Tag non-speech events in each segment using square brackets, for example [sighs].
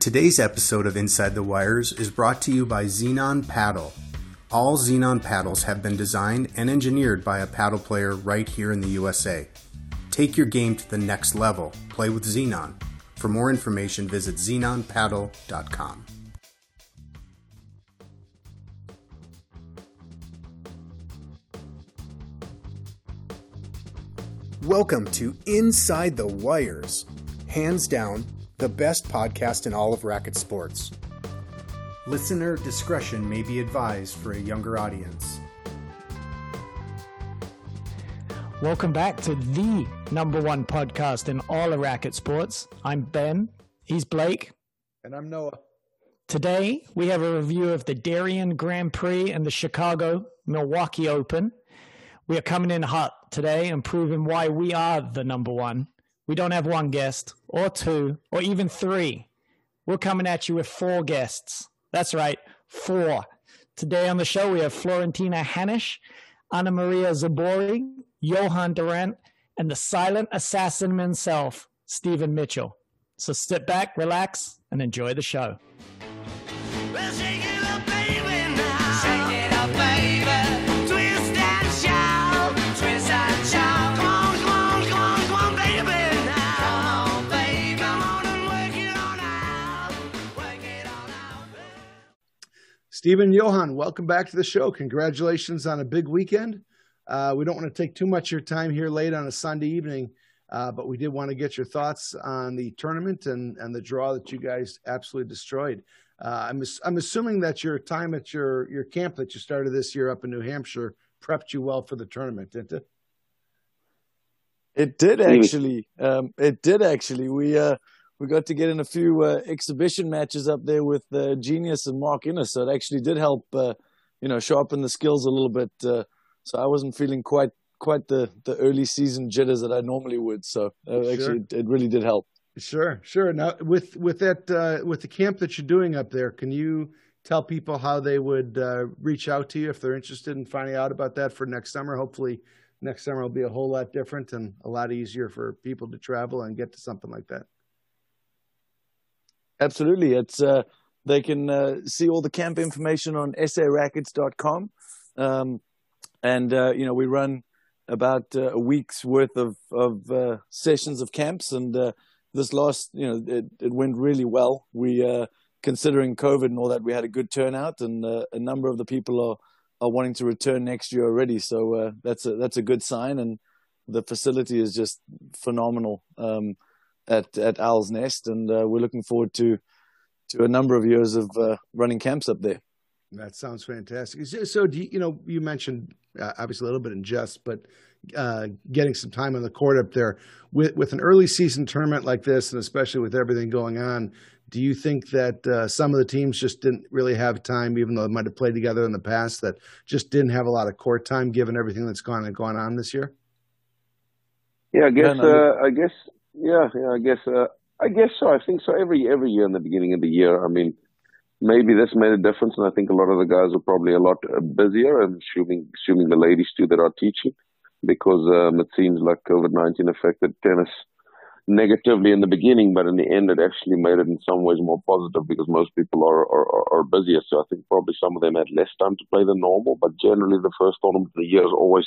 Today's episode of Inside the Wires is brought to you by Xenon Paddle. All Xenon paddles have been designed and engineered by a paddle player right here in the USA. Take your game to the next level. Play with Xenon. For more information, visit xenonpaddle.com. Welcome to Inside the Wires. Hands down, the best podcast in all of racket sports. Listener discretion may be advised for a younger audience. Welcome back to the number one podcast in all of racket sports. I'm Ben. He's Blake. And I'm Noah. Today, we have a review of the Darien Grand Prix and the Chicago Milwaukee Open. We are coming in hot today and proving why we are the number one. We don't have one guest, or two, or even three. We're coming at you with four guests. That's right, four. Today on the show, we have Florentina Hanisch, Anna Maria Zabori, Johan Durant, and the silent assassin himself, Stephen Mitchell. So sit back, relax, and enjoy the show. Stephen Johan, welcome back to the show. Congratulations on a big weekend. Uh, we don't want to take too much of your time here late on a Sunday evening, uh, but we did want to get your thoughts on the tournament and, and the draw that you guys absolutely destroyed. Uh, I'm, I'm assuming that your time at your, your camp that you started this year up in New Hampshire prepped you well for the tournament, didn't it? It did actually. Um, it did actually. We uh, we got to get in a few uh, exhibition matches up there with uh, Genius and Mark Innes, so it actually did help. Uh, you know, sharpen the skills a little bit. Uh, so I wasn't feeling quite quite the the early season jitters that I normally would. So uh, Sure. actually, it really did help. Sure, sure. Now, with with that uh, with the camp that you're doing up there, can you tell people how they would uh, reach out to you if they're interested in finding out about that for next summer? Hopefully, next summer will be a whole lot different and a lot easier for people to travel and get to something like that. Absolutely. It's uh, they can uh, see all the camp information on sarackets.com. Um, and uh, you know, we run about uh, a week's worth of of uh, sessions of camps and uh, this last, you know, it, it went really well. We considering COVID and all that, we had a good turnout and a number of the people are are wanting to return next year already. So that's a that's a good sign and the facility is just phenomenal. Um, at at Owl's Nest, and uh, we're looking forward to to a number of years of uh, running camps up there. That sounds fantastic. So, so do you, you know, you mentioned uh, obviously a little bit in jest, but uh, getting some time on the court up there with with an early season tournament like this, and especially with everything going on, do you think that uh, some of the teams just didn't really have time, even though they might have played together in the past, that just didn't have a lot of court time given everything that's gone and gone on this year? Yeah, I guess. no, uh, I guess. Yeah, yeah. I guess. Uh, I guess so. I think so. Every every year in the beginning of the year, I mean, maybe this made a difference, and I think a lot of the guys are probably a lot uh, busier, and assuming assuming the ladies too that are teaching, because um, it seems like COVID nineteen affected tennis negatively in the beginning, but in the end, it actually made it in some ways more positive because most people are are, are- busier. So I think probably some of them had less time to play than normal, but generally the first tournament of the year is always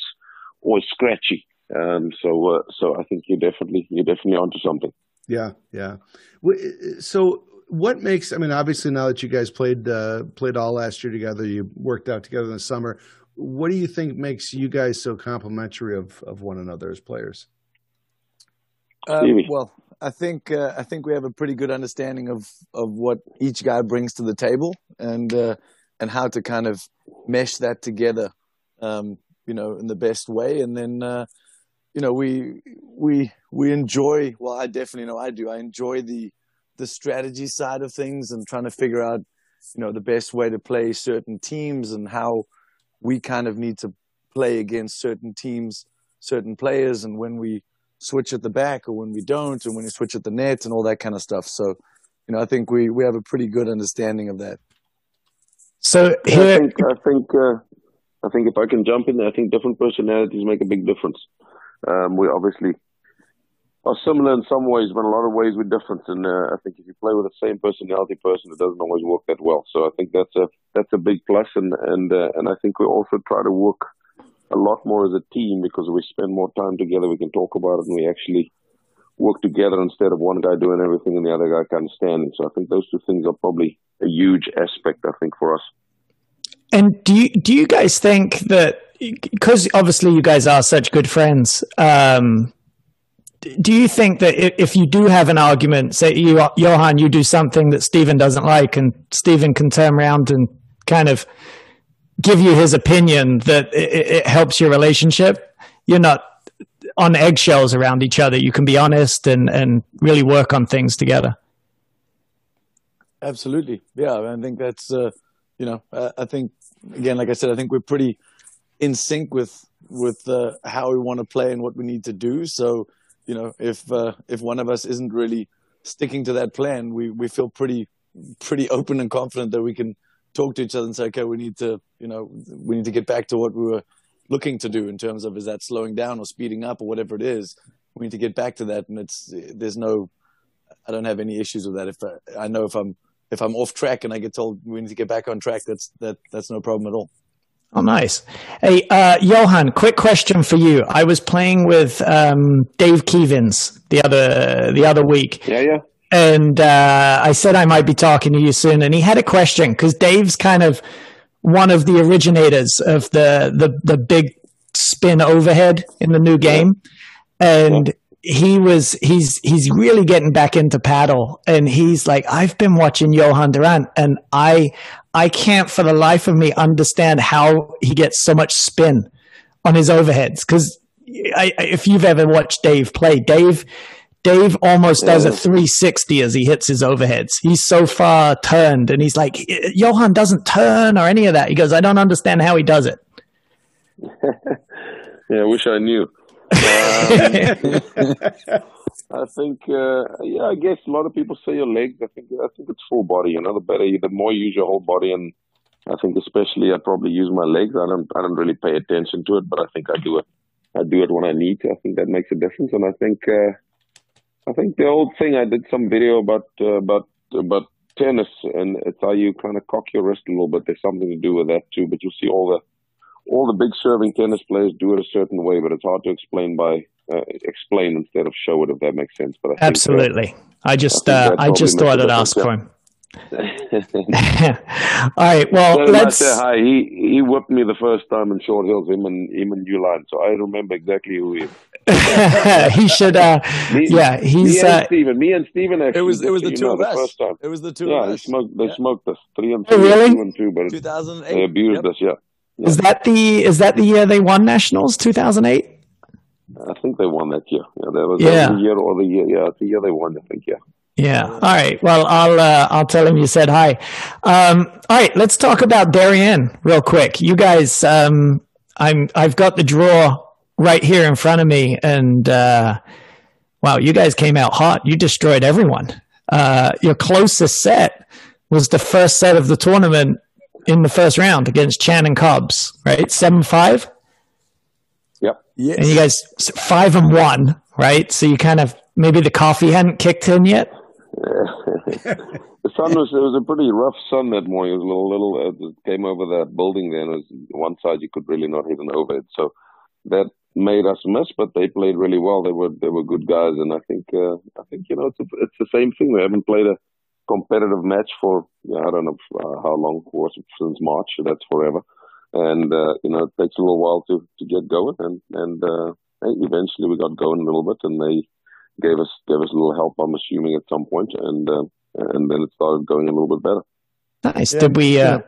always scratchy. Um, so uh, so I think you're definitely you're definitely onto something. Yeah, yeah. So, what makes? I mean, obviously, now that you guys played uh, played all last year together, you worked out together in the summer. What do you think makes you guys so complementary of of one another as players? Um, well, I think uh, I think we have a pretty good understanding of of what each guy brings to the table, and uh, and how to kind of mesh that together, um, you know, in the best way. And then, uh, you know, we we we enjoy. Well, I definitely know I do. I enjoy the the strategy side of things and trying to figure out, you know, the best way to play certain teams and how we kind of need to play against certain teams, certain players, and when we switch at the back or when we don't, and when we switch at the net and all that kind of stuff. So, you know, I think we we have a pretty good understanding of that. So I here, think I think uh, I think if I can jump in I think different personalities make a big difference. Um, we obviously are similar in some ways, but in a lot of ways we're different. And uh, I think if you play with the same personality person, it doesn't always work that well. So I think that's a that's a big plus, and and uh, and I think we also try to work a lot more as a team because we spend more time together. We can talk about it, and we actually work together instead of one guy doing everything and the other guy kind of standing. So I think those two things are probably a huge aspect. I think for us. And do you do you guys think that because obviously you guys are such good friends? Um, do you think that if you do have an argument, say you Johan, you do something that Stephen doesn't like, and Stephen can turn around and kind of give you his opinion that it, it helps your relationship? You're not on eggshells around each other. You can be honest and and really work on things together. Absolutely. Yeah. I think that's, uh, you know, I, I think, again, like I said, I think we're pretty in sync with, with, uh, how we want to play and what we need to do. So, you know, if, uh, if one of us isn't really sticking to that plan, we, we feel pretty, pretty open and confident that we can talk to each other and say, okay, we need to, you know, we need to get back to what we were looking to do in terms of is that slowing down or speeding up or whatever it is. We need to get back to that. And it's, there's no, I don't have any issues with that. If I, I know if I'm, if I'm off track and I get told we need to get back on track, that's that that's no problem at all. Oh, nice. Hey, uh, Johan, quick question for you. I was playing with um, Dave Kevins the other the other week, Yeah, yeah. and uh, I said I might be talking to you soon. And he had a question because Dave's kind of one of the originators of the the the big spin overhead in the new game, and he was he's he's really getting back into paddle, and he's like, I've been watching Johan Durant, and I I can't for the life of me understand how he gets so much spin on his overheads because if you've ever watched Dave play, Dave. Dave almost does a 360 as he hits his overheads. He's so far turned, and he's like, Johan doesn't turn or any of that. He goes, I don't understand how he does it. [laughs] Yeah, I wish I knew. [laughs] Um, [laughs] I think, uh, yeah, I guess a lot of people say your legs. I think, I think it's full body. You know, the better, you, the more you use your whole body, and I think especially I probably use my legs. I don't, I don't really pay attention to it, but I think I do it. I do it when I need to. I think that makes a difference, and I think, uh, I think the old thing. I did some video about uh, about about tennis, and it's how you kind of cock your wrist a little bit. There's something to do with that too. But you'll see all the all the big serving tennis players do it a certain way, but it's hard to explain by uh, explain instead of show it. If that makes sense. But I think, uh, Absolutely. I just I uh, I just thought I'd ask for him. [laughs] [laughs] All right. Well, Tell let's. say hi. He he whipped me the first time in Short Hills. Him and him and Uline. So I remember exactly who he is. [laughs] he should. Uh, Me, yeah, me he's. and Uh, Stephen. Me and Stephen actually. It was it was the two know, of the us. First time. It was the two Yeah, of they us. smoked. They Yeah. smoked us three and Oh, two, really? two and two, but 2008. they abused Yep. us. Yeah, is that the is that the year they won nationals? Two thousand eight. I think they won that year. Yeah, that was, Yeah. that was the year or the year. Yeah, the year they won. I think. Yeah. Yeah. All right. Well, I'll uh, I'll tell him you said hi. Um, all right. Let's talk about Darien real quick. You guys, um, I'm I've got the draw right here in front of me, and uh, wow, you guys came out hot. You destroyed everyone. Uh, your closest set was the first set of the tournament in the first round against Chan and Cobbs, right? Seven five. Yep. Yes. And you guys five and one, right? So you kind of maybe the coffee hadn't kicked in yet. [laughs] the sun was it was a pretty rough sun that morning. It was a little little uh, it came over that building there, and it was one side you could really not hit an overhead. So that made us miss, but they played really well. They were they were good guys, and I think uh, I think you know it's a, it's the same thing. We haven't played a competitive match for yeah, I don't know uh, how long was it since March. So that's forever, and uh, you know it takes a little while to to get going, and and uh, eventually we got going a little bit, and they gave us gave us a little help. I'm assuming at some point, and uh, and then it started going a little bit better. Nice. Yeah. Did we uh,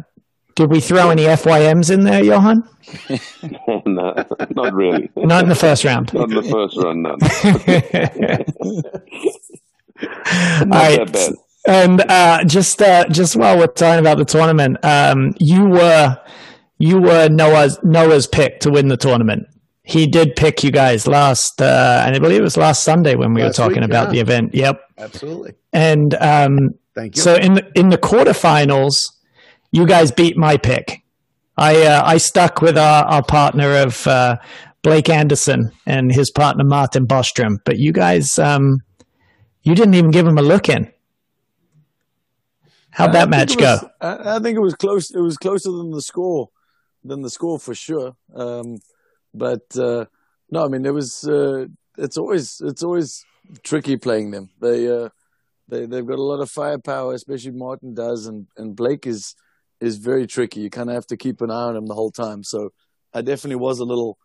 did we throw any FYMs in there, Johan? [laughs] [laughs] no, not really. Not in the first round. Not in the first round, none. All [laughs] Not right. that bad. And uh, just uh, just while we're talking about the tournament, um, you were you were Noah's Noah's pick to win the tournament. He did pick you guys last, uh, and I believe it was last Sunday when we Last were talking week, about yeah. the event. Yep. Absolutely. And um, Thank you. So in the, in the quarterfinals, you guys beat my pick. I uh, I stuck with our, our partner of uh, Blake Anderson and his partner Martin Bostrom, but you guys, um, you didn't even give him a look in. How'd that I match was- go? I, I think it was close. It was closer than the score, than the score for sure. Um, but uh, no, I mean it was. Uh, it's always it's always tricky playing them. They uh, they they've got a lot of firepower, especially Martin does, and and Blake is is very tricky. You kind of have to keep an eye on him the whole time. So I definitely was a little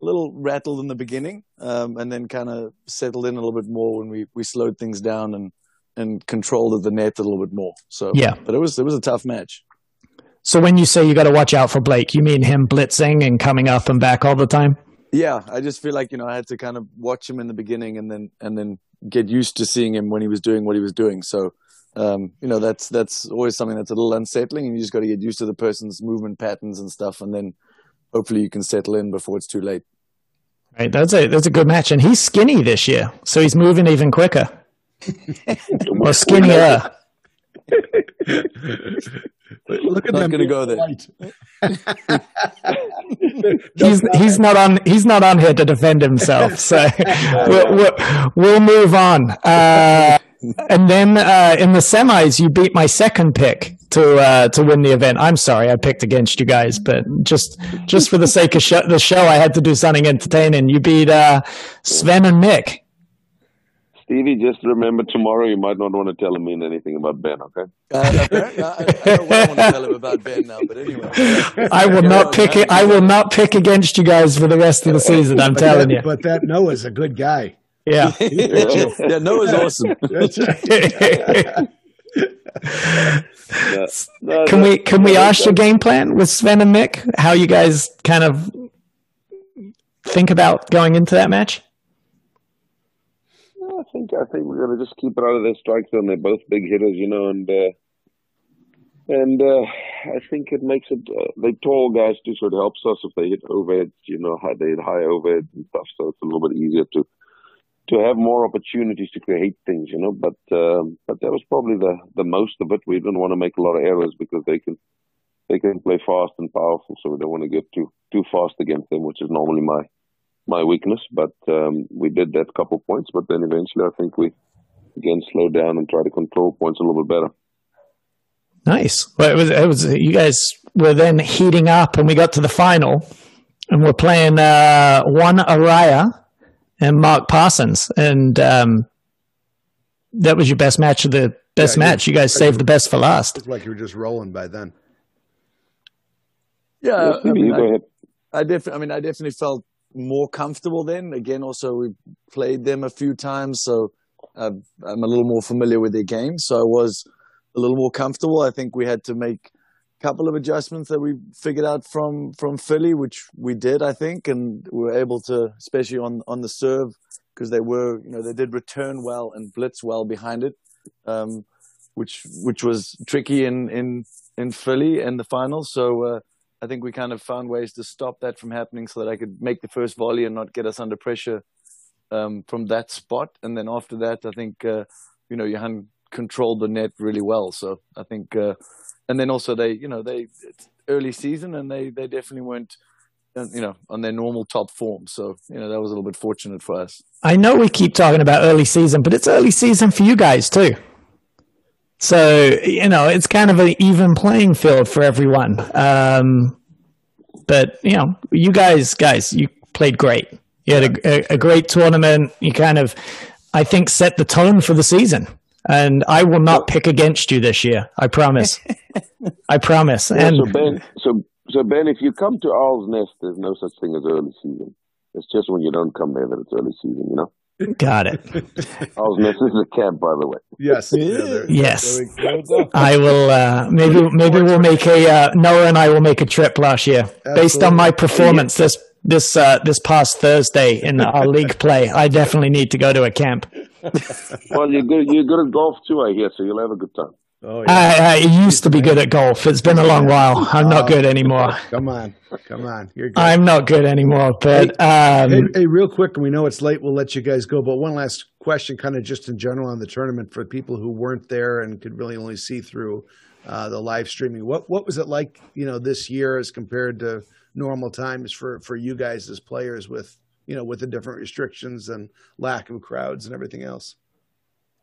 little rattled in the beginning, um, and then kind of settled in a little bit more when we we slowed things down and and controlled the net a little bit more. So Yeah. but it was it was a tough match. So when you say you got to watch out for Blake, you mean him blitzing and coming up and back all the time? Yeah, I just feel like you know I had to kind of watch him in the beginning and then and then get used to seeing him when he was doing what he was doing. So um, you know that's that's always something that's a little unsettling, and you just got to get used to the person's movement patterns and stuff, and then hopefully you can settle in before it's too late. Right, that's a that's a good match, and he's skinny this year, so he's moving even quicker [laughs] or skinnier. [laughs] Look at Not them. gonna go there. [laughs] He's he's not on he's not on here to defend himself, so [laughs] [laughs] we'll, we'll, we'll move on. Uh, and then uh, in the semis, you beat my second pick to uh, to win the event. I'm sorry, I picked against you guys, but just just for the sake of sh- the show, I had to do something entertaining. You beat uh, Sven and Mick. Stevie, just remember tomorrow you might not want to tell him anything about Ben, okay? Uh, [laughs] apparently- I, I, I know what I want to tell him about Ben now, but anyway. [laughs] I will not pick it. I will not pick against you guys for the rest of the season. I'm But telling that, you. But that Noah's a good guy. Yeah. [laughs] yeah, Noah's awesome. No, no, Can no, we can we ask your game plan with Sven and Mick? How you guys kind of think about going into that match? I think we're gonna just keep it out of their strike zone. They're both big hitters, you know, and uh, and uh, I think it makes it. Uh, they tall guys too, so it helps us if they hit overheads. You know, high, they hit high overheads and stuff, so it's a little bit easier to to have more opportunities to create things. You know, but um, but that was probably the the most of it. We didn't want to make a lot of errors because they can they can play fast and powerful, so we don't want to get too too fast against them, which is normally my my weakness. But um, we did that couple points, but then eventually I think we again slowed down and tried to control points a little bit better. Nice. Well, it was it was you guys were then heating up, and we got to the final, and we're playing uh, Juan Araya and Mark Parsons, and um, that was your best match of the best Yeah, match. You guys saved the best for last. Looked like you were just rolling by then. Yeah, Yeah, I, Stevie, mean, I. I def- I mean, I definitely felt more comfortable then. Again, also we played them a few times, so I've, I'm a little more familiar with their game. So I was a little more comfortable. I think we had to make a couple of adjustments that we figured out from from Philly, which we did, I think, and we were able to, especially on on the serve, because they were, you know, they did return well and blitz well behind it, um, which which was tricky in in in Philly and the finals. So. Uh, I think we kind of found ways to stop that from happening so that I could make the first volley and not get us under pressure um, from that spot. And then after that, I think, uh, you know, Johan controlled the net really well. So I think, uh, and then also they, you know, they, it's early season and they, they definitely weren't, uh, you know, on their normal top form. So, you know, that was a little bit fortunate for us. I know we keep talking about early season, but it's early season for you guys too. So, you know, it's kind of an even playing field for everyone. Um, but, you know, you guys, guys, you played great. You had a, a, a great tournament. You kind of, I think, set the tone for the season. And I will not pick against you this year. I promise. I promise. Yeah, And so Ben, so so Ben, if you come to Owl's Nest, there's no such thing as early season. It's just when you don't come there that it's early season. You know, got it. Owl's Nest is a camp, by the way. Yes. Yeah, there- Yes. there we- there we go. I will. Uh, maybe maybe we'll make a uh, Noah and I will make a trip last year based on my performance this this uh, this past Thursday in our league [laughs] play. I definitely need to go to a camp. Well, you're good. You're good at golf too, I hear. So you'll have a good time. Oh, yeah. I, I used to be good at golf. It's been a long while. I'm not good anymore. Come on. Come on. You're good. I'm not good anymore. But Hey, um, hey, real quick, and we know it's late. We'll let you guys go. But one last question, kind of just in general on the tournament for people who weren't there and could really only see through uh, the live streaming. What what was it like, you know, this year as compared to normal times for for you guys as players with you know with the different restrictions and lack of crowds and everything else?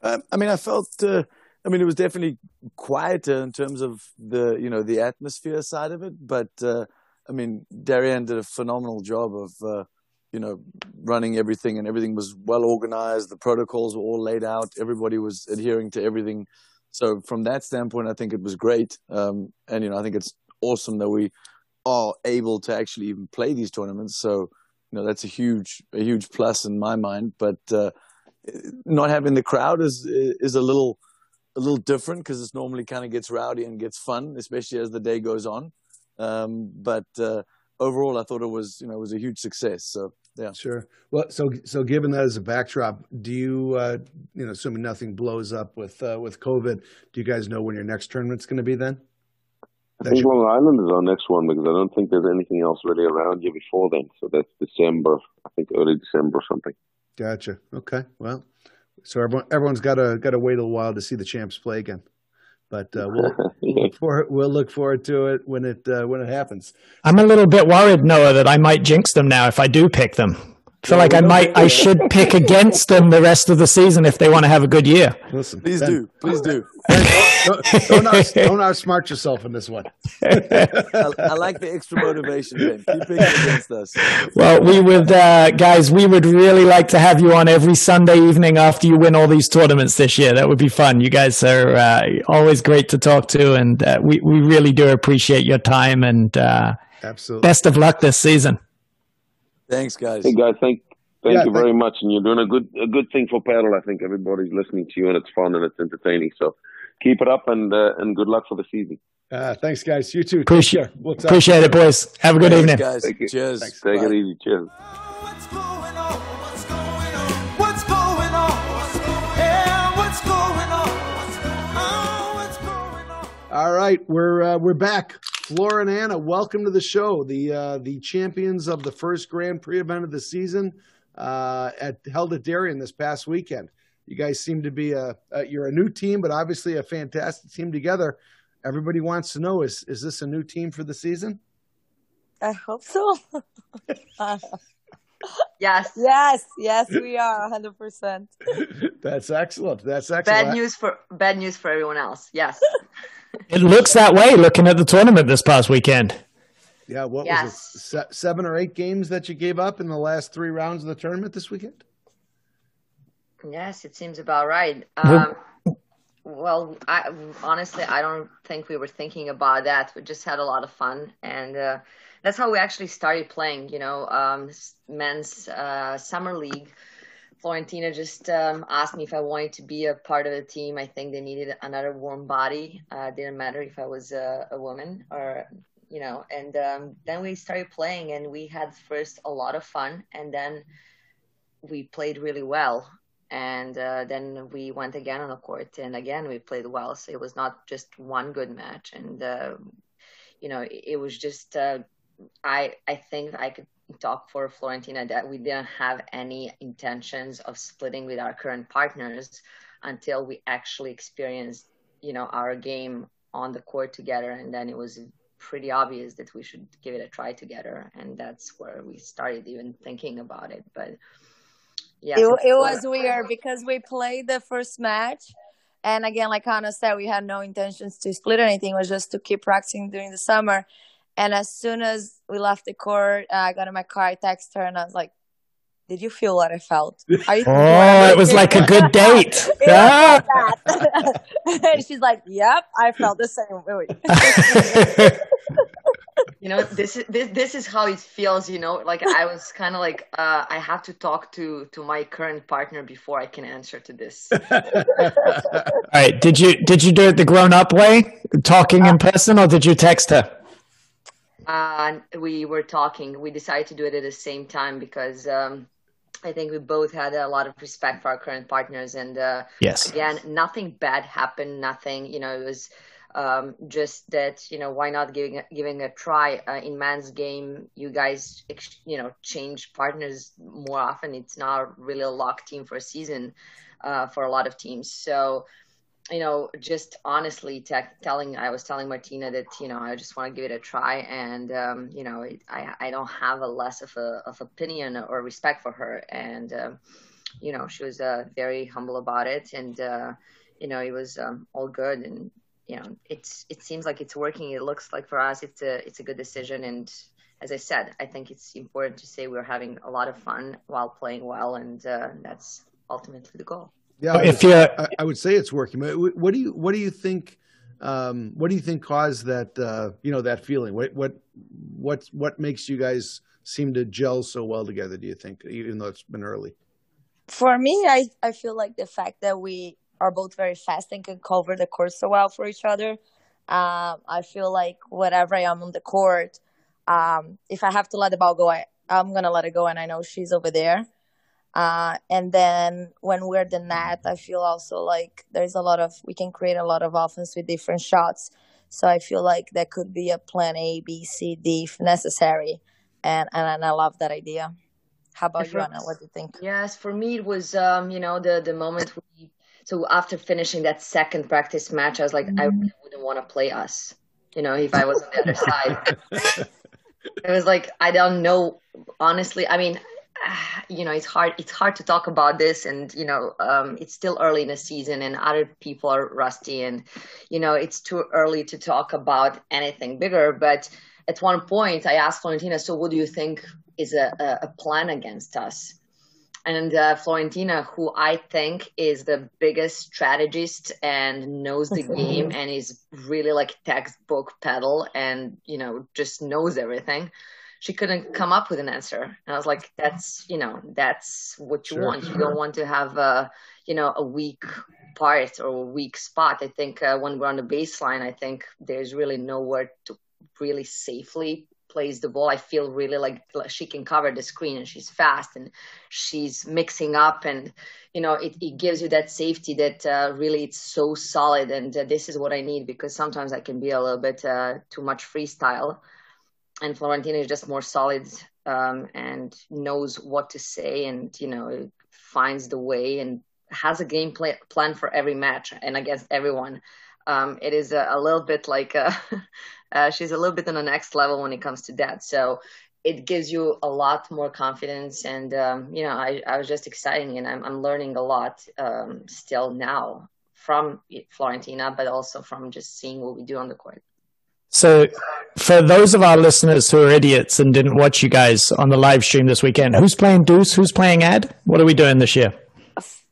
Um, I mean, I felt. Uh, I mean, it was definitely quieter in terms of the you know the atmosphere side of it, but uh, I mean, Darien did a phenomenal job of uh, you know running everything, and everything was well organized. The protocols were all laid out. Everybody was adhering to everything. So from that standpoint, I think it was great, um, and you know, I think it's awesome that we are able to actually even play these tournaments. So you know, that's a huge a huge plus in my mind. But uh, not having the crowd is is a little a little different because it's normally kind of gets rowdy and gets fun, especially as the day goes on. Um, but uh, overall, I thought it was you know it was a huge success. So yeah, Sure. Well, so so given that as a backdrop, do you uh, you know, assuming nothing blows up with uh, with COVID, do you guys know when your next tournament's going to be then? I That think Long Island is our next one because I don't think there's anything else really around you before then. So that's December, I think early December or something. Gotcha. Okay. Well, so everyone everyone's got to got to wait a little while to see the champs play again, but uh, we'll [laughs] we'll look forward, we'll look forward to it when it uh, when it happens. I'm a little bit worried, Noah, that I might jinx them now if I do pick them. I feel Yeah, like I might, I should pick against them the rest of the season if they want to have a good year. Listen, please Ben, do, please do. [laughs] Don't, don't, out, don't outsmart yourself in this one. I, I like the extra motivation, Ben. Keep picking against us. Well, we would, uh, guys, we would really like to have you on every Sunday evening after you win all these tournaments this year. That would be fun. You guys are uh, always great to talk to, and uh, we, we really do appreciate your time and uh, Absolutely. best of luck this season. Thanks, guys. Hey guys, thank thank Yeah, you thank- very much, and you're doing a good a good thing for paddle. I think everybody's listening to you, and it's fun and it's entertaining. So keep it up, and uh, and good luck for the season. Uh, thanks, guys. You too. Take Appreciate, care. We'll appreciate it, boys. Have a good Thanks, evening. guys. Thank. Cheers. Thanks. Take Bye. it easy. Cheers. What's going on? What's going on? What's going on? What's going on? Yeah, what's going on? What's going on? What's going on? All right, we're uh, we're back. Flora and Anna, welcome to the show. The uh, the champions of the first Grand Prix event of the season uh, at held at Darien this past weekend. You guys seem to be a, a you're a new team, but obviously a fantastic team together. Everybody wants to know is is this a new team for the season? I hope so. [laughs] Yes. yes, yes, we are 100%. [laughs] That's excellent. That's excellent. Bad news for bad news for everyone else. Yes. [laughs] It looks that way looking at the tournament this past weekend. Yeah, what was it? Se- seven or eight games that you gave up in the last three rounds of the tournament this weekend? Yes, it seems about right. Um, well, I, honestly, I don't think we were thinking about that. We just had a lot of fun, and uh, that's how we actually started playing. You know, um, men's uh, summer league. Florentina just um, asked me if I wanted to be a part of the team. I think they needed another warm body. Uh, didn't matter if I was a, a woman or you know. And um, then we started playing, and we had first a lot of fun, and then we played really well and uh, then we went again on the court and again we played well so it was not just one good match and uh, you know it, it was just uh, i i think i could talk for florentina that we didn't have any intentions of splitting with our current partners until we actually experienced you know our game on the court together and then it was pretty obvious that we should give it a try together and that's where we started even thinking about it but yeah It, it was weird because we played the first match. And again, like Anna said, we had no intentions to split or anything. It was just to keep practicing during the summer. And as soon as we left the court, uh, I got in my car, I texted her, and I was like, Did you feel what I felt? Are you [laughs] Oh, it was like a good date. [laughs] It Ah. was like that. [laughs] and she's like, Yep, I felt the same way. you know this is this, this is how it feels you know like i was kind of like uh, i have to talk to to my current partner before i can answer to this All right. Did you did you do it the grown up way, talking in person, or did you text her? Uh, we were talking we decided to do it at the same time because um, i think we both had a lot of respect for our current partners and uh, Yes. again nothing bad happened nothing you know it was Um, just that you know, why not giving a, giving a try uh, in men's game? You guys, ex- you know, change partners more often. It's not really a locked team for a season uh, for a lot of teams. So you know, just honestly te- telling, I was telling Martina that, you know, I just want to give it a try. And, um, you know, it, I, I don't have a less of a, of opinion or respect for her. And, um, you know, she was, uh, very humble about it. And, uh, you know, it was, um, all good. And, you know, it's, it seems like it's working. It looks like for us, it's a, it's a good decision. And as I said, I think it's important to say we're having a lot of fun while playing well. And, uh, that's ultimately the goal. Yeah, I If you're- I, I would say it's working. But what do you what do you think? Um, what do you think caused that? Uh, you know that feeling. What what what what makes you guys seem to gel so well together? Do you think, even though it's been early? For me, I, I feel like the fact that we are both very fast and can cover the court so well for each other. Um, I feel like whatever I am on the court, um, if I have to let the ball go, I, I'm gonna let it go, and I know she's over there. Uh, and then when we're the net, I feel also like there's a lot of we can create a lot of offense with different shots. So I feel like that could be a plan A, B, C, D if necessary, and and I love that idea. How about you, Anna? What do you think? Yes, for me it was um, you know, the the moment we so after finishing that second practice match, I was like, I really wouldn't want to play us. You know, if I was on the other side. [laughs] It was like I don't know honestly. I mean, [sighs] you know, it's hard it's hard to talk about this and you know, um it's still early in the season and other people are rusty and you know, it's too early to talk about anything bigger, but at one point I asked Florentina, so what do you think is a, a, plan against us? and uh, Florentina, who I think is the biggest strategist and knows the game and is really like textbook pedal and you know just knows everything. She couldn't come up with an answer, and I was like, "That's you know that's what you Sure. want. You don't want to have a you know a weak part or a weak spot. I think uh, when we're on the baseline, I think there's really nowhere to really safely plays the ball. I feel really like she can cover the screen and she's fast and she's mixing up and you know it, it gives you that safety that uh, really it's so solid and uh, this is what I need because sometimes I can be a little bit uh, too much freestyle and Florentina is just more solid um, and knows what to say and you know finds the way and has a game play, plan for every match and against everyone. Um, it is a, a little bit like uh, [laughs] uh, she's a little bit on the next level when it comes to that. So it gives you a lot more confidence, and um, you know, I, I was just exciting, and I'm, I'm learning a lot um, still now from Florentina, but also from just seeing what we do on the court. So, for those of our listeners who are idiots and didn't watch you guys on the live stream this weekend, who's playing Deuce? Who's playing Ad? What are we doing this year?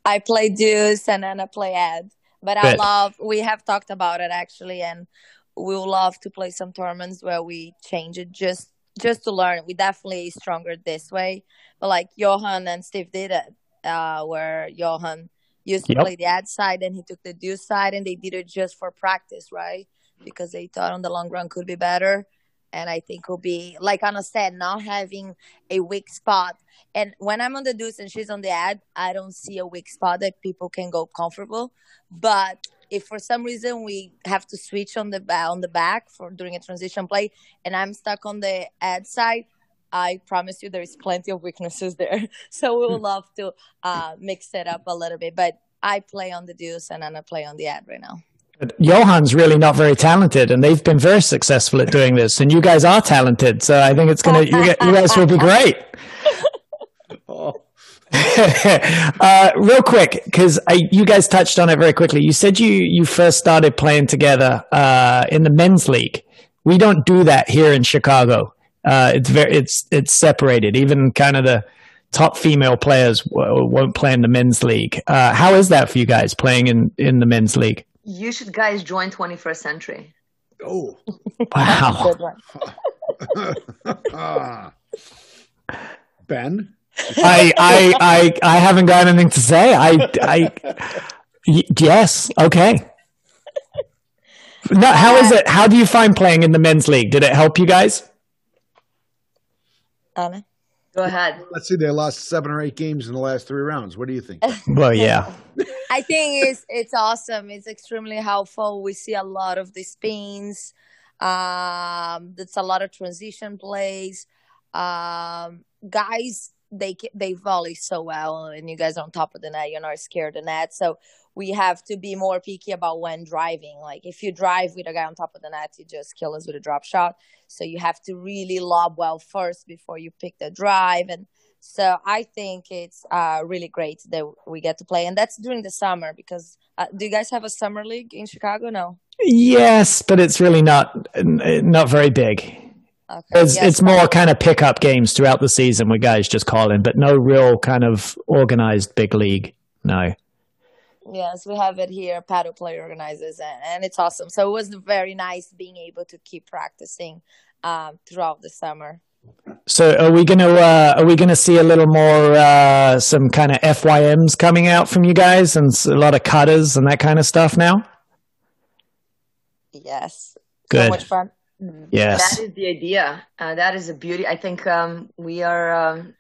I play Deuce and Anna play Ad. But I love, we have talked about it actually, and we would love to play some tournaments where we change it just just to learn. We definitely stronger this way. But like Johan and Steve did it, uh, where Johan used to Yep. play the ad side and he took the Deuce side, and they did it just for practice, right? Because they thought on the long run could be better. And I think will be like Anna said, not having a weak spot. And when I'm on the deuce and she's on the ad, I don't see a weak spot that people can go comfortable. But if for some reason we have to switch on the on the back for during a transition play, and I'm stuck on the ad side, I promise you there is plenty of weaknesses there. [laughs] So we would love to uh, mix it up a little bit. But I play on the deuce and Anna play on the ad right now. But Johan's really not very talented, and they've been very successful at doing this. And you guys are talented, so I think it's gonna. You, you guys will be great. Oh, [laughs] [laughs] uh, real quick, because you guys touched on it very quickly. You said you you first started playing together uh, in the men's league. We don't do that here in Chicago. Uh, it's very it's it's separated. Even kind of the top female players w- won't play in the men's league. Uh, how is that for you guys playing in in the men's league? You should guys join 21st Century. oh. [laughs] Wow. Good [laughs] ben, I, I, I, I haven't got anything to say. I, I, y- yes, okay. No, how is it? How do you find playing in the men's league? Did it help you guys? Anna? Go ahead. Let's see, they lost seven or eight games in the last three rounds. What do you think? [laughs] Well, yeah. [laughs] I think it's it's awesome. It's extremely helpful. We see a lot of the spins. Um, that's a lot of transition plays. Um, guys, they they volley so well, and you guys are on top of the net. You're not scared of the net, so we have to be more picky about when driving. Like if you drive with a guy on top of the net, you just kill us with a drop shot. So you have to really lob well first before you pick the drive and. So I think it's uh, really great that we get to play, and that's during the summer. Because uh, do you guys have a summer league in Chicago? No. Yes, but it's really not not very big. Okay. It's, Yes, it's more kind of pickup games throughout the season where guys just call in, but no real kind of organized big league. No. Yes, we have it here. Paddle Play organizes, and, and it's awesome. So it was very nice being able to keep practicing um, throughout the summer. So are we gonna uh, are we gonna see a little more uh, some kind of FYMs coming out from you guys and a lot of cutters and that kind of stuff now? Yes, so Good. much fun. Yes. That is the idea. Uh, that is a beauty. I think um, we are. Um,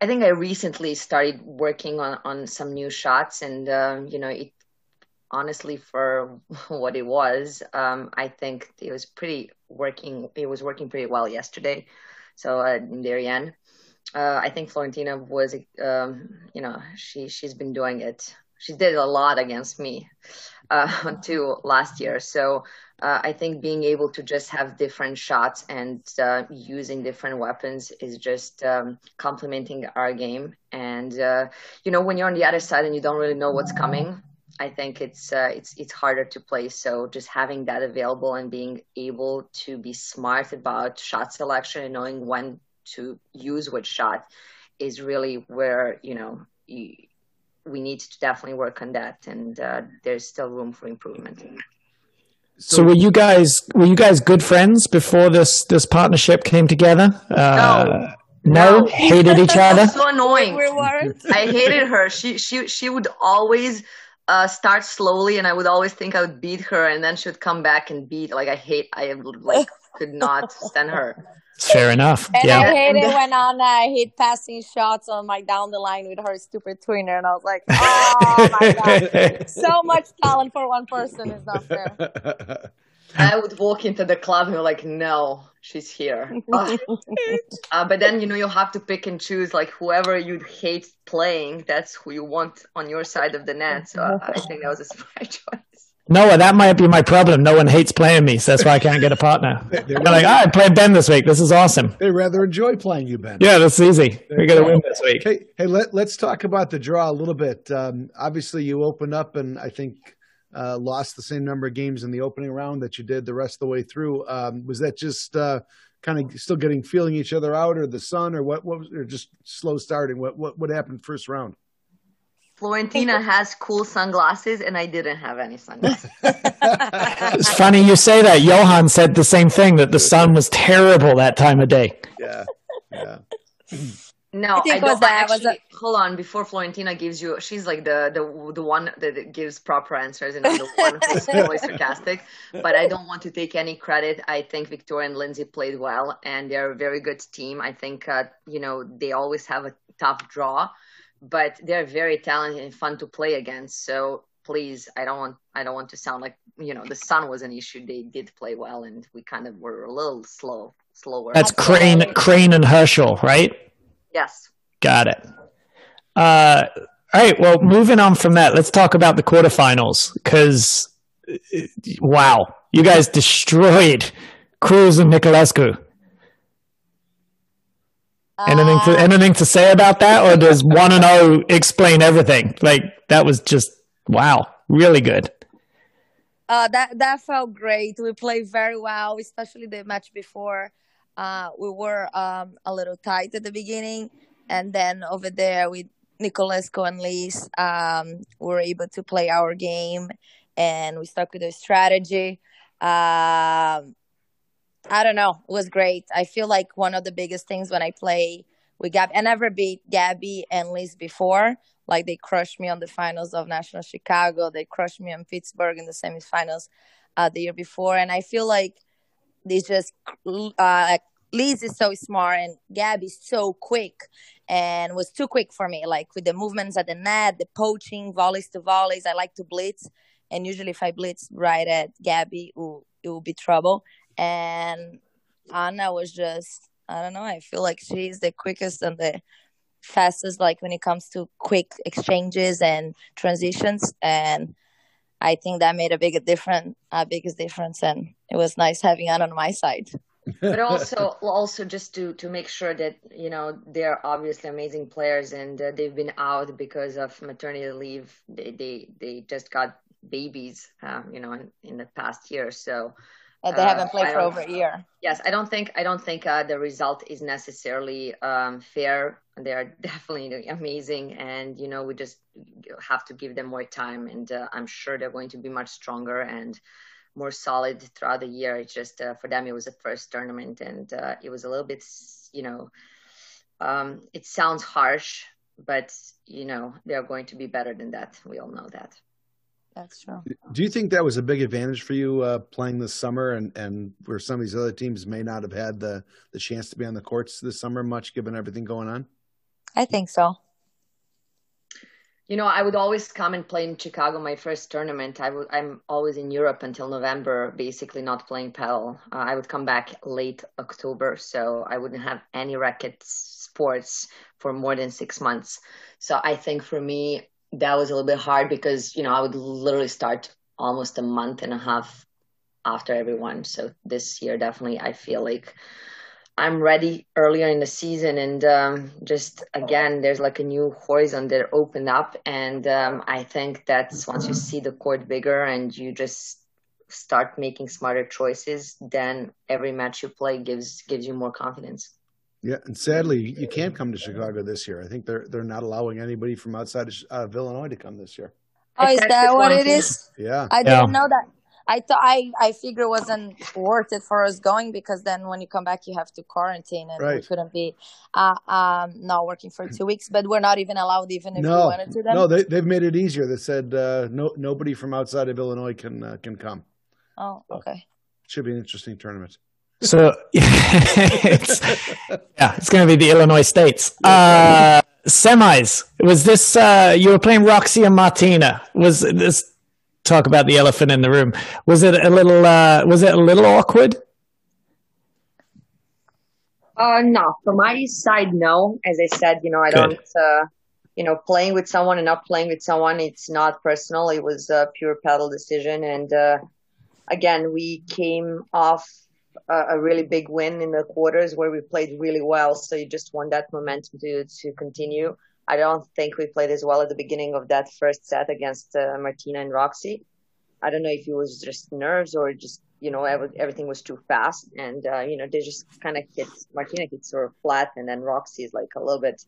I think I recently started working on on some new shots, and um, you know, it honestly for [laughs] what it was, um, I think it was pretty working. It was working pretty well yesterday. So uh, in Darien, uh, I think Florentina was, um, you know, she she's been doing it. She did a lot against me uh, [laughs] last year. So uh, I think being able to just have different shots and uh, using different weapons is just um, complementing our game. And uh, you know, when you're on the other side and you don't really know what's coming, I think it's uh, it's it's harder to play. So just having that available and being able to be smart about shot selection and knowing when to use which shot is really where you know you, we need to definitely work on that. And uh, there's still room for improvement. So were you guys were you guys good friends before this this partnership came together? Uh, no, No. hated each other. [laughs] so annoying. We. I hated her. She she she would always uh, start slowly, and I would always think I would beat her, and then she would come back and beat. Like I hate. I like could not stand her. Fair enough. And Yeah. I hate And it when Anna hit passing shots on like down the line with her stupid tweener, and I was like, [laughs] oh my god, so much talent for one person is not fair. I would walk into the club and be like, "No, she's here." [laughs] Uh, but then you know you have to pick and choose. Like whoever you hate playing, that's who you want on your side of the net. So I I think that was a smart [laughs] choice. Noah, that might be my problem. No one hates playing me, so that's why I can't get a partner. [laughs] They're like, oh, I played Ben this week. This is awesome. they rather enjoy playing you, Ben. Yeah, that's easy. We're gonna win this week. Hey, hey, let, let's talk about the draw a little bit. Um, obviously, you opened up and I think uh, lost the same number of games in the opening round that you did the rest of the way through. Um, was that just uh, kind of still getting feeling each other out, or the sun, or what? What was, or just slow starting? What what what happened first round? Florentina [laughs] has cool sunglasses, and I didn't have any sunglasses. [laughs] It's funny you say that. Johan said the same thing that the sun was terrible that time of day. Yeah, yeah. No, I think I it was don't that- was actually. Hold on, before Florentina gives you, she's like the the the one that gives proper answers, and I'm the one who's always sarcastic. But I don't want to take any credit. I think Victoria and Lindsay played well, and they're a very good team. I think uh, you know they always have a tough draw, but they're very talented and fun to play against. So please, I don't want I don't want to sound like you know the sun was an issue. They did play well, and we kind of were a little slow, slower. That's Crane, Crane and Herschel, right? yes. Got it. Uh, all right. Well, moving on from that, let's talk about the quarterfinals because, wow, you guys destroyed Cruz and Nicolescu. Anything to Uh, anything to say about that, or does one and zero explain everything? Like that was just wow, really good. Uh, that that felt great. We played very well, especially the match before. Uh, we were um, a little tight at the beginning, and then over there with Nicolescu and Liz, um, we were able to play our game, and we stuck with the strategy. Um, I don't know, it was great. I feel like one of the biggest things when I play with Gabby, I never beat Gabby and Liz before. Like they crushed me on the finals of National Chicago. They crushed me in Pittsburgh in the semifinals uh, the year before. And I feel like they just uh, Liz is so smart and Gabby's so quick and was too quick for me. Like with the movements at the net, the poaching, volleys to volleys. I like to blitz. And usually if I blitz right at Gabby, will, it will be trouble. And Anna was just, I don't know, I feel like she's the quickest and the fastest, like when it comes to quick exchanges and transitions. And I think that made a big difference, a biggest difference. And it was nice having Anna on my side but [laughs] also also just to to make sure that you know they're obviously amazing players and uh, they've been out because of maternity leave they they, they just got babies um, you know in, in the past year so they uh, haven't played I for over a year. Yes i don't think i don't think uh, the result is necessarily um, fair. They are [laughs] definitely amazing and you know we just have to give them more time and uh, i'm sure they're going to be much stronger and more solid throughout the year. It's just uh, for them it was the first tournament and uh, it was a little bit you know um, it sounds harsh but you know they're going to be better than that. We all know that that's true Do you think that was a big advantage for you uh, playing this summer, and and where some of these other teams may not have had the the chance to be on the courts this summer, much given everything going on? i think so You know, I would always come and play in Chicago. My first tournament, I would. I'm always in Europe until November, basically not playing paddle. Uh, I would come back late October, so I wouldn't have any racket sports for more than six months. So I think for me that was a little bit hard because you know I would literally start almost a month and a half after everyone. So this year, definitely, I feel like I'm ready earlier in the season, and um, just again, there's like a new horizon that opened up, and um, I think that's once you see the court bigger and you just start making smarter choices, then every match you play gives gives you more confidence. Yeah, and sadly, you can't come to Chicago this year. I think they're they're not allowing anybody from outside of uh, Illinois to come this year. oh is that what one it team. is Yeah, i Yeah. didn't know that i thought i i figure it wasn't worth it for us going because then when you come back you have to quarantine and we couldn't be uh um not working for two weeks but we're not even allowed even if we wanted to then no, they they've made it easier. They said uh, no nobody from outside of Illinois can uh, can come. oh okay Should be an interesting tournament. So [laughs] it's, yeah, it's going to be the Illinois states. Uh, semis. Was this, uh, you were playing Roxy and Martina. Was this, talk about the elephant in the room. Was it a little, uh, was it a little awkward? Uh, no, from my side, no. As I said, you know, I Good. don't, uh, you know, playing with someone and not playing with someone, it's not personal. It was a pure paddle decision. And, uh, again, we came off a, really big win in the quarters where we played really well. So you just want that momentum to, to continue. I don't think we played as well at the beginning of that first set against uh, Martina and Roxy. I don't know if it was just nerves or just you know every, everything was too fast and uh, you know they just kind of hit Martina hits sort of flat and then Roxy is like a little bit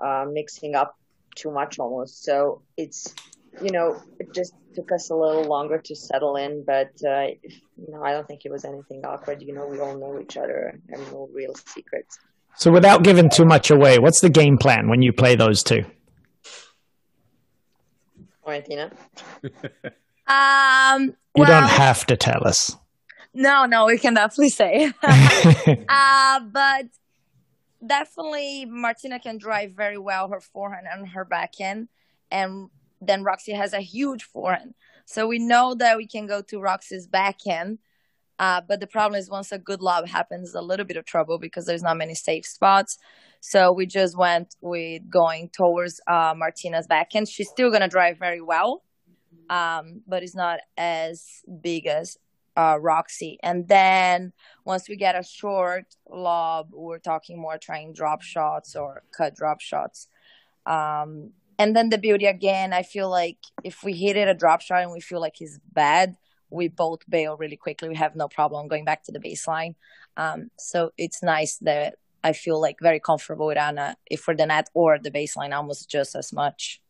uh, mixing up too much almost. So it's you know it just took us a little longer to settle in, but uh, you know I don't think it was anything awkward. You know we all know each other and no real secrets. So without giving too much away, what's the game plan when you play those two? Martina. [laughs] um You well, don't have to tell us. no no we can definitely say [laughs] [laughs] uh but definitely Martina can drive very well her forehand and her backhand, and then Roxy has a huge forehand. So we know that we can go to Roxy's backhand. Uh, but the problem is once a good lob happens, a little bit of trouble because there's not many safe spots. So we just went with going towards uh, Martina's backhand. She's still gonna drive very well, um, but it's not as big as uh, Roxy. And then once we get a short lob, we're talking more trying drop shots or cut drop shots. Um, and then the beauty again, I feel like if we hit it a drop shot and we feel like it's bad, we both bail really quickly. We have no problem going back to the baseline. Um, so it's nice that I feel like very comfortable with Anna, if we're the net or the baseline, almost just as much.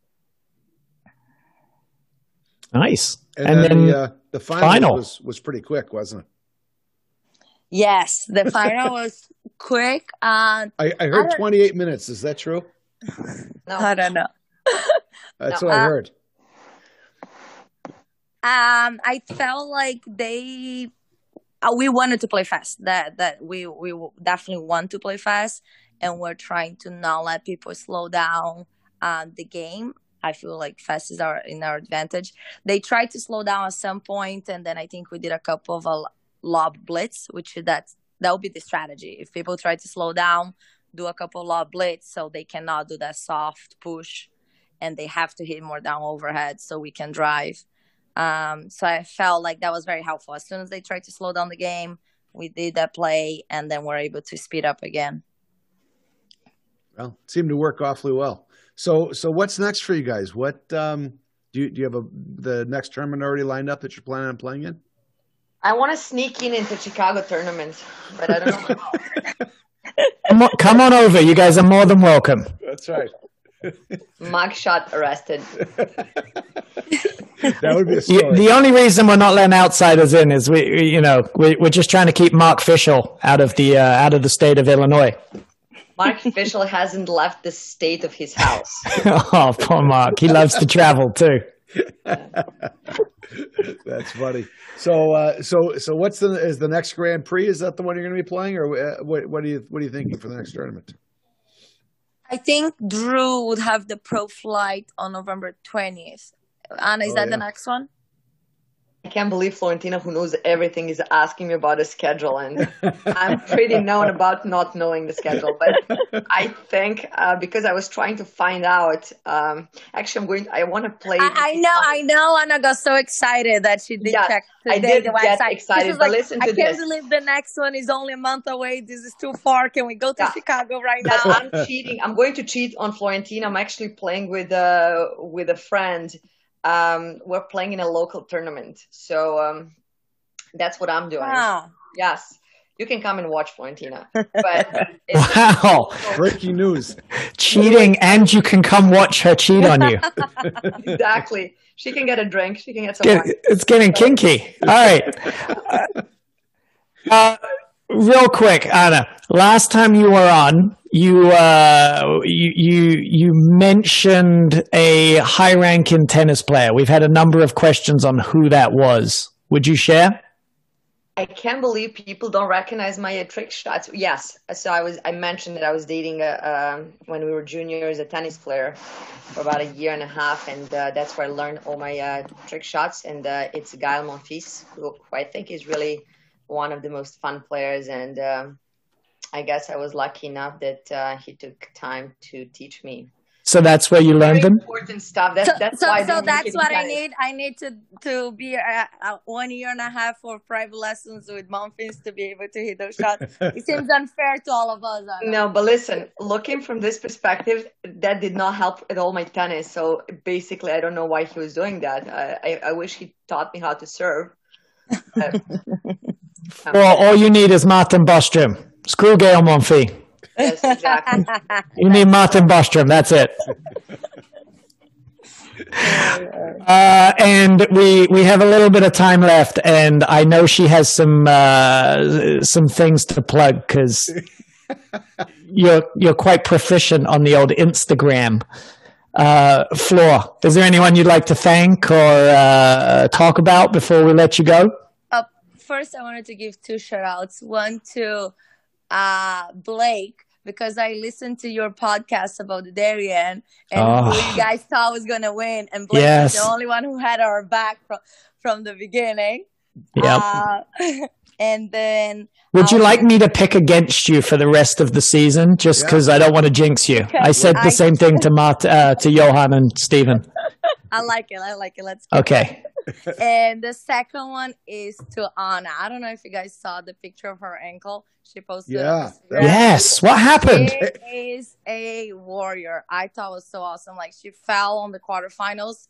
nice. And, And then, then the, uh, the final, final. was was pretty quick, wasn't it? Yes, the [laughs] final was quick. Um, I, I heard don't- 28 minutes. Is that true? no. [laughs] I don't know. That's No, what I uh, heard. Um, I felt like they uh, we wanted to play fast. That that we we definitely want to play fast, and we're trying to not let people slow down uh, the game. I feel like fast is our in our advantage. They tried to slow down at some point, and then I think we did a couple of a lob blitz, which that's that would be the strategy. If people try to slow down, do a couple lob blitz, so they cannot do that soft push, and they have to hit more down overhead, so we can drive. Um, so I felt like that was very helpful. As soon as they tried to slow down the game, we did that play, and then we're able to speed up again. Well, it seemed to work awfully well. So, so what's next for you guys? What um, do you do? You have a the next tournament already lined up that you're planning on playing in? I want to sneak in into Chicago tournament, but I don't know. Come [laughs] on, come on over. You guys are more than welcome. That's right. Mug shot arrested. [laughs] That would be a You, story. the only reason we're not letting outsiders in is we, we- you know, we, we're just trying to keep Mark Fischel out of the uh, out of the state of Illinois. Mark Fischel hasn't left the state of his house. [laughs] oh, poor Mark. He loves to travel too. [laughs] That's funny. So, uh, so, so, what's the is the next Grand Prix? Is that the one you're going to be playing, or uh, what? What are you What are you thinking for the next tournament? I think Drew would have the pro flight on November 20th. Anna, is Oh, that yeah. the next one? I can't believe Florentina, who knows everything, is asking me about the schedule, and [laughs] I'm pretty known about not knowing the schedule. But I think uh, because I was trying to find out, um, actually, I'm going. I want to play. I, I know, I know. Anna got so excited that she did Yeah, check I today did the get website. excited, She but like, listen I can't this. believe the next one is only a month away. This is too far. Can we go to Yeah. Chicago right now? I'm cheating. I'm going to cheat on Florentina. I'm actually playing with uh with a friend. Um, we're playing in a local tournament, so um, that's what I'm doing. Wow. Yes, you can come and watch Florentina. [laughs] But [laughs] Wow. Breaking news. Cheating, and you can come watch her cheat on you. [laughs] exactly. She can get a drink. She can get some Get- it's getting kinky. All right. Uh, real quick, Anna. Last time you were on, you uh, you you you mentioned a high-ranking tennis player. We've had a number of questions on who that was. Would you share? I can't believe people don't recognize my trick shots. Yes, so I was. I mentioned that I was dating a, when we were juniors a tennis player for about a year and a half, and uh, that's where I learned all my uh, trick shots. And uh, it's Gael Monfils, who, who I think is really one of the most fun players. And um, I guess I was lucky enough that uh, he took time to teach me. So that's where you learned Very them. important stuff. That's So, that's so, why so that's what I need. I need to to be uh, uh, one year and a half for private lessons with Monfils to be able to hit those shots. [laughs] It seems unfair to all of us. No, but listen, looking from this perspective, that did not help at all my tennis. So basically, I don't know why he was doing that. I, I, I wish he taught me how to serve. But, [laughs] um, Well, all you need is Martin Bostrom. Screw Gael Monfils. yes, exactly. [laughs] You need Martin Bostrom. That's it. [laughs] Uh, and we we have a little bit of time left, and I know she has some uh, some things to plug because [laughs] you're you're quite proficient on the old Instagram uh, floor. Is there anyone you'd like to thank or uh, talk about before we let you go? First I wanted to give two shout outs. One to uh, Blake because I listened to your podcast about the Darien and who Oh. you guys thought was gonna win, and Blake Yes. was the only one who had our back from from the beginning. Yep. Uh, [laughs] and then Would you I'll- like me to pick against you for the rest of the season, just Yeah. because I don't want to jinx you? I said the I- same thing to Mart, uh, to Johan and Stephen. [laughs] I like it. I like it. Let's go. Okay. And the second one is to Anna. I don't know if you guys saw the picture of her ankle. She posted. Yeah. Yes. What happened? She is a warrior. I thought it was so awesome. Like she fell on the quarterfinals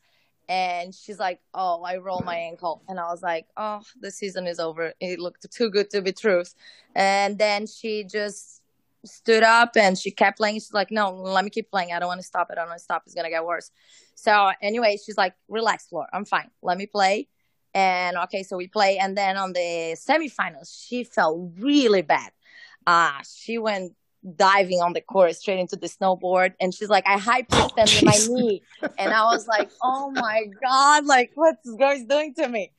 and she's like, Oh, I rolled my ankle. And I was like, Oh, the season is over. It looked too good to be truth. And then she just stood up and she kept playing. She's like, No, let me keep playing. I don't want to stop. It. I don't want to stop. It's gonna get worse. So anyway, she's like, Relax, Floor. I'm fine. Let me play. And okay, so we play. And then on the semifinals, she felt really bad. Uh, she went diving on the court straight into the snowboard and she's like i hyperextended my [laughs] knee and i was like oh my god like what's this girl doing to me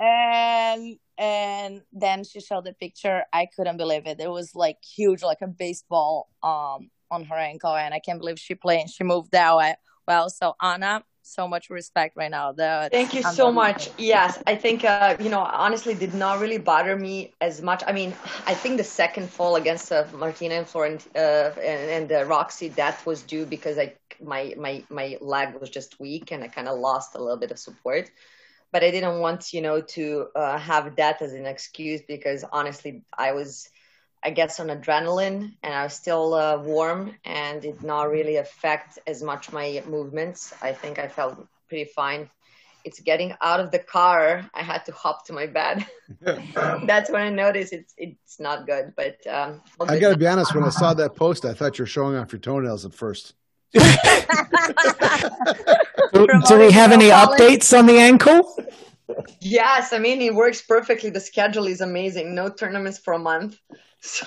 and and then she showed the picture i couldn't believe it it was like huge like a baseball um on her ankle and i can't believe she played and she moved that way well so anna so much respect right now the, Thank you I'm so much. Yes, I think uh, you know honestly did not really bother me as much. I mean, I think the second fall against uh, Martina and Florent uh, and, and uh, Roxy that was due because I my my my leg was just weak and I kind of lost a little bit of support. But I didn't want you know to uh, have that as an excuse because honestly I was I guess on adrenaline and I was still uh, warm and did not really affect as much my movements. I think I felt pretty fine. It's getting out of the car. I had to hop to my bed. [laughs] That's when I noticed it's it's not good. But um, I got to be honest. When I saw that post, I thought you were showing off your toenails at first. [laughs] Do do we have any updates on the ankle? Yes, I mean it works perfectly. The schedule is amazing. No tournaments for a month. [laughs] So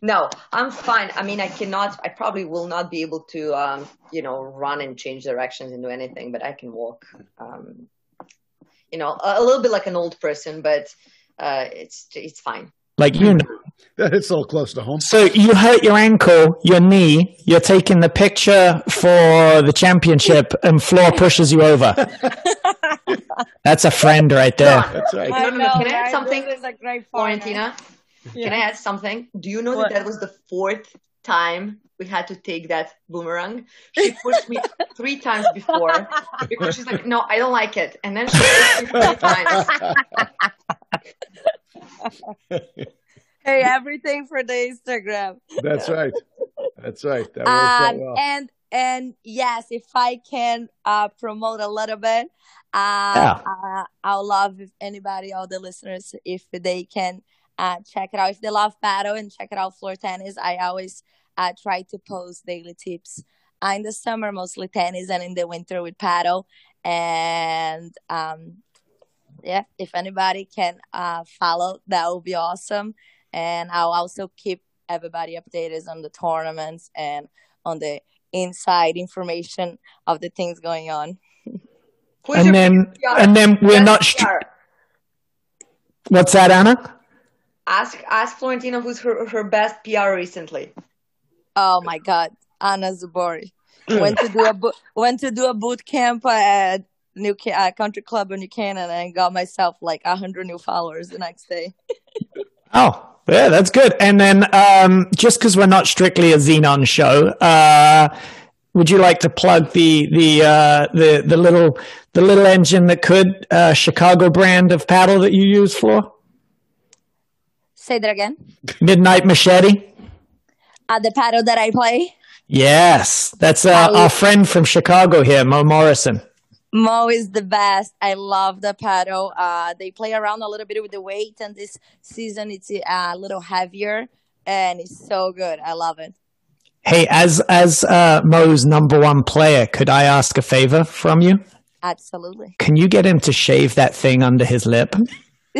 no, I'm fine. I mean I cannot I probably will not be able to um, you know, run and change directions and do anything, but I can walk. Um, you know, a, a little bit like an old person, but uh it's it's fine. Like you know. [laughs] It's so close to home. So you hurt your ankle, your knee. You're taking the picture for the championship, and Floor pushes you over. [laughs] That's a friend right there. [laughs] That's right. I No, no, no. know, Can I add something? This is a great point. Florentina, Yeah. can I add something? Do you know What? that that was the fourth time we had to take that boomerang? She pushed me three times before because she's like, no, I don't like it. And then she pushed me three times. Hey, everything for the Instagram. That's right. That's right. That works Um, well. and and yes, if I can uh, promote a little bit, uh, Yeah. uh, I'll love if anybody, all the listeners, if they can uh, check it out. If they love paddle and check it out, floor tennis. I always uh, try to post daily tips. Uh, in the summer, mostly tennis, and in the winter with paddle. And um, yeah, if anybody can uh, follow, that would be awesome. And I'll also keep everybody updated on the tournaments and on the inside information of the things going on. And then, PR? and then we're Best not. Str- What's that, Anna? Ask ask Florentina who's her, her best PR recently. Oh my God, Anna Zubori went to do a bo- went to do a boot camp at New Ca- uh, Country Club in New Canaan and got myself like a hundred new followers the next day. [laughs] Oh, yeah, that's good. And then, um, just because we're not strictly a Xenon show, uh, would you like to plug the the uh, the the little the little engine that could uh, Chicago brand of paddle that you use, for? Say that again. Midnight Machete. Uh, the paddle that I play, Yes, that's uh, our friend from Chicago here, Mo Morrison. Mo is the best. I love the paddle. Uh, they play around a little bit with the weight, and this season it's uh, a little heavier, and it's so good. I love it. Hey, as as uh, Mo's number one player, could I ask a favor from you? Absolutely. Can you get him to shave that thing under his lip? [laughs]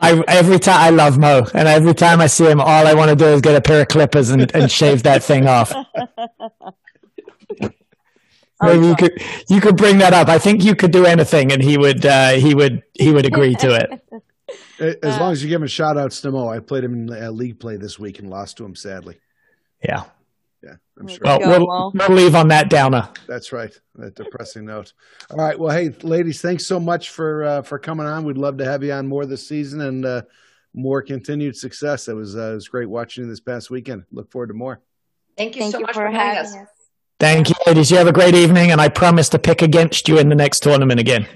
I every time I love Mo, and every time I see him, all I want to do is get a pair of clippers and, and shave that thing off. [laughs] Maybe you could you could bring that up. I think you could do anything, and he would uh, he would he would agree to it. [laughs] As long as you give him a shout out, Stamo. I played him in a league play this week and lost to him sadly. Yeah. Yeah, I'm sure. Well, Go, we'll, we'll leave on that downer. That's right. That depressing note. All right. Well, hey, ladies, thanks so much for uh, for coming on. We'd love to have you on more this season and uh, more continued success. It was uh, it was great watching you this past weekend. Look forward to more. Thank you Thank so you much for for having having us. us. Thank you, ladies. You have a great evening, and I promise to pick against you in the next tournament again.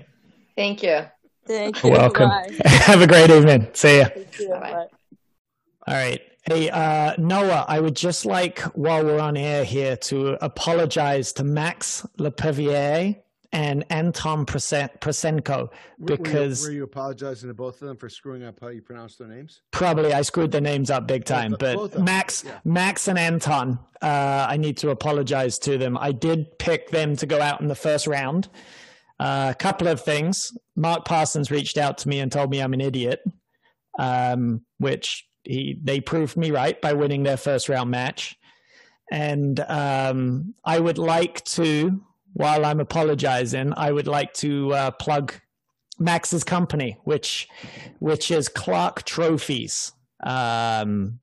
Thank you. Thank you. Welcome. Bye. [laughs] have a great evening. See ya. You. Bye-bye. Bye. All right. Hey, uh, Noah, I would just like, while we're on air here, to apologize to Max Lepevier and Anton Prosen- Prosenko Were- you- because were you, apologizing to both of them for screwing up how you pronounce their names? probably I screwed their names up big time. Both- both But them, Max, yeah. Max and Anton, uh, I need to apologize to them. I did pick them to go out in the first round. Uh, a couple of things. Mark Parsons reached out to me and told me I'm an idiot, um, which he they proved me right by winning their first round match. And um, I would like to, while I'm apologizing, I would like to uh, plug Max's company, which which is Clark Trophies. Um,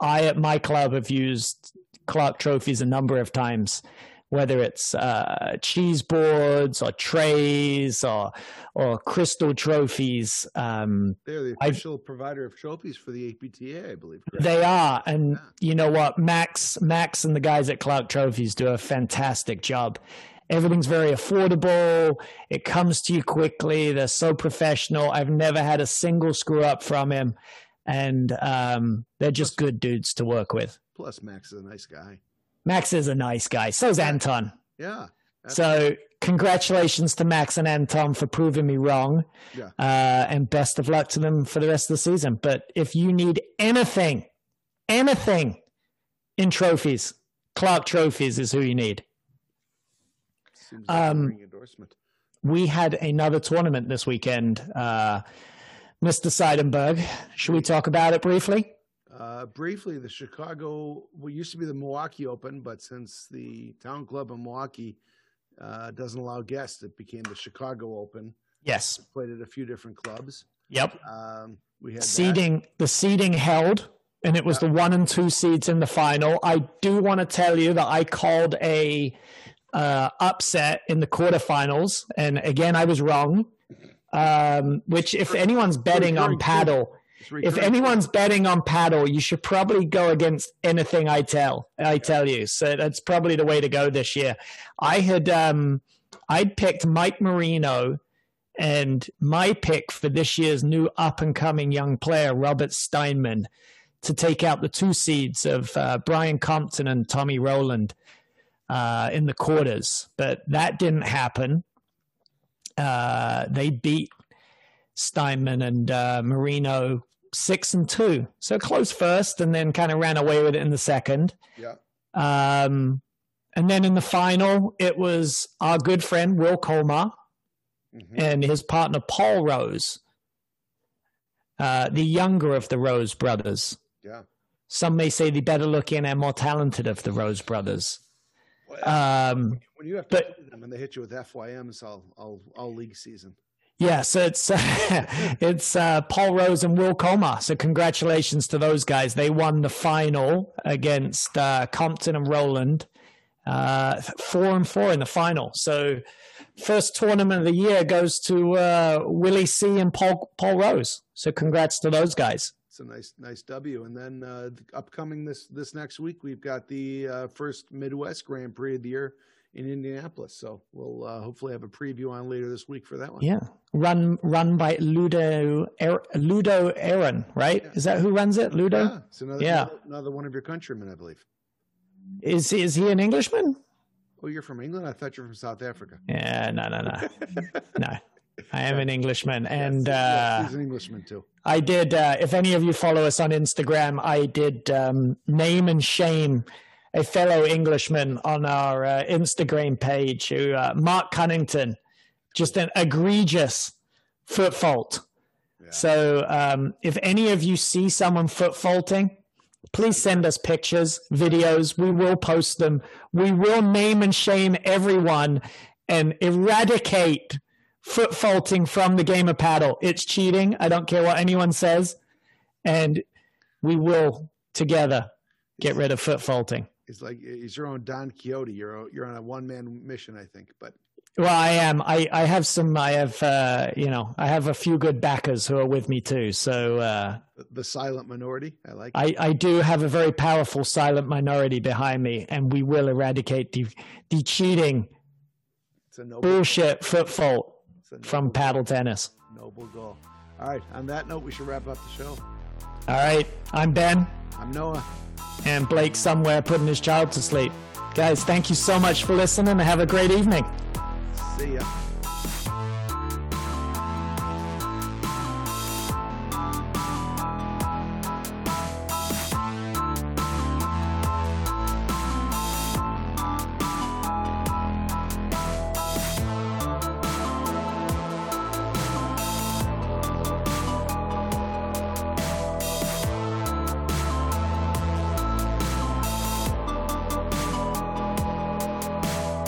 I at my club have used Clark Trophies a number of times, whether it's uh, cheese boards or trays or or crystal trophies. Um, They're the I've- official provider of trophies for the APTA, I believe. correct? They are, and you know what, Max, Max, and the guys at Clark Trophies do a fantastic job. Everything's very affordable. It comes to you quickly. They're so professional. I've never had a single screw up from him, and um, they're just good dudes to work with. Plus, Max is a nice guy. Max is a nice guy. So's Anton. Yeah. So, congratulations to Max and Anton for proving me wrong. Yeah. Uh, and best of luck to them for the rest of the season. But if you need anything, anything in trophies, Clark Trophies is who you need. Seems like Um, ring endorsement. We had another tournament this weekend, uh, Mr. Seidenberg. Should we talk about it briefly? Uh, briefly, the Chicago, what used to be the Milwaukee Open, but since the town club in Milwaukee uh, doesn't allow guests, it became the Chicago Open. Yes. Played at a few different clubs. Yep. Um, we had that. seeding the seeding held and it was the one and two seeds in the final i do want to tell you that i called a uh, upset in the quarterfinals. And again i was wrong. Um, which if anyone's betting on paddle if anyone's betting on paddle you should probably go against anything i tell i tell you. So that's probably the way to go this year. I had um i'd picked mike marino and my pick for this year's new up and coming young player, Robert Steinman, to take out the two seeds of uh, Brian Compton and Tommy Rowland uh, in the quarters. But that didn't happen. Uh, they beat Steinman and uh, Marino six and two. So close first and then kind of ran away with it in the second. Yeah. Um, and then in the final, it was our good friend Will Colmar Mhm. and his partner Paul Rose, uh, the younger of the Rose brothers. Yeah. Some may say the better looking and more talented of the Rose brothers. Um, when you have to but- them and they hit you with FYMs all, all, all league season. yeah, so it's [laughs] it's uh, Paul Rose and Will Coma. So congratulations to those guys. They won the final against uh, Compton and Roland, uh, four and four in the final. So first tournament of the year goes to uh, Willie C and Paul Paul Rose. So congrats to those guys. It's a nice, nice W. And then uh, upcoming this this next week, we've got the uh, first Midwest Grand Prix of the year in Indianapolis. So we'll uh, hopefully have a preview on later this week for that one. Yeah, run run by Ludo Er- Ludo Aaron, right? Is that who runs it? Ludo Yeah, it's another, Yeah. another another one of your countrymen, I believe. is is he an Englishman? Oh, you're from England? I thought you were from South Africa. Yeah, no, no, no, [laughs] no. I am an Englishman, and Yes, uh, he's an Englishman too. I did. Uh, if any of you follow us on Instagram, I did um, name and shame a fellow Englishman on our uh, Instagram page, who uh, Mark Cunnington, just an egregious foot fault. Yeah. So, um, if any of you see someone foot faulting, please send us pictures, videos. We will post them. We will name and shame everyone and eradicate foot faulting from the game of paddle. It's cheating. I don't care what anyone says. And we will together get rid of foot faulting. It's like he's your own Don Quixote. You're you're on a one man mission, I think. But Well, I am. I, I have some, I have, uh, you know, I have a few good backers who are with me too. So, uh, the, silent minority, I like. I, I do have a very powerful silent minority behind me, and we will eradicate the, the cheating, it's a bullshit foot fault it's from paddle tennis. noble goal. All right. On that note, we should wrap up the show. All right. I'm Ben, I'm Noah. and Blake somewhere putting his child to sleep. Guys, thank you so much for listening have a great evening. See ya.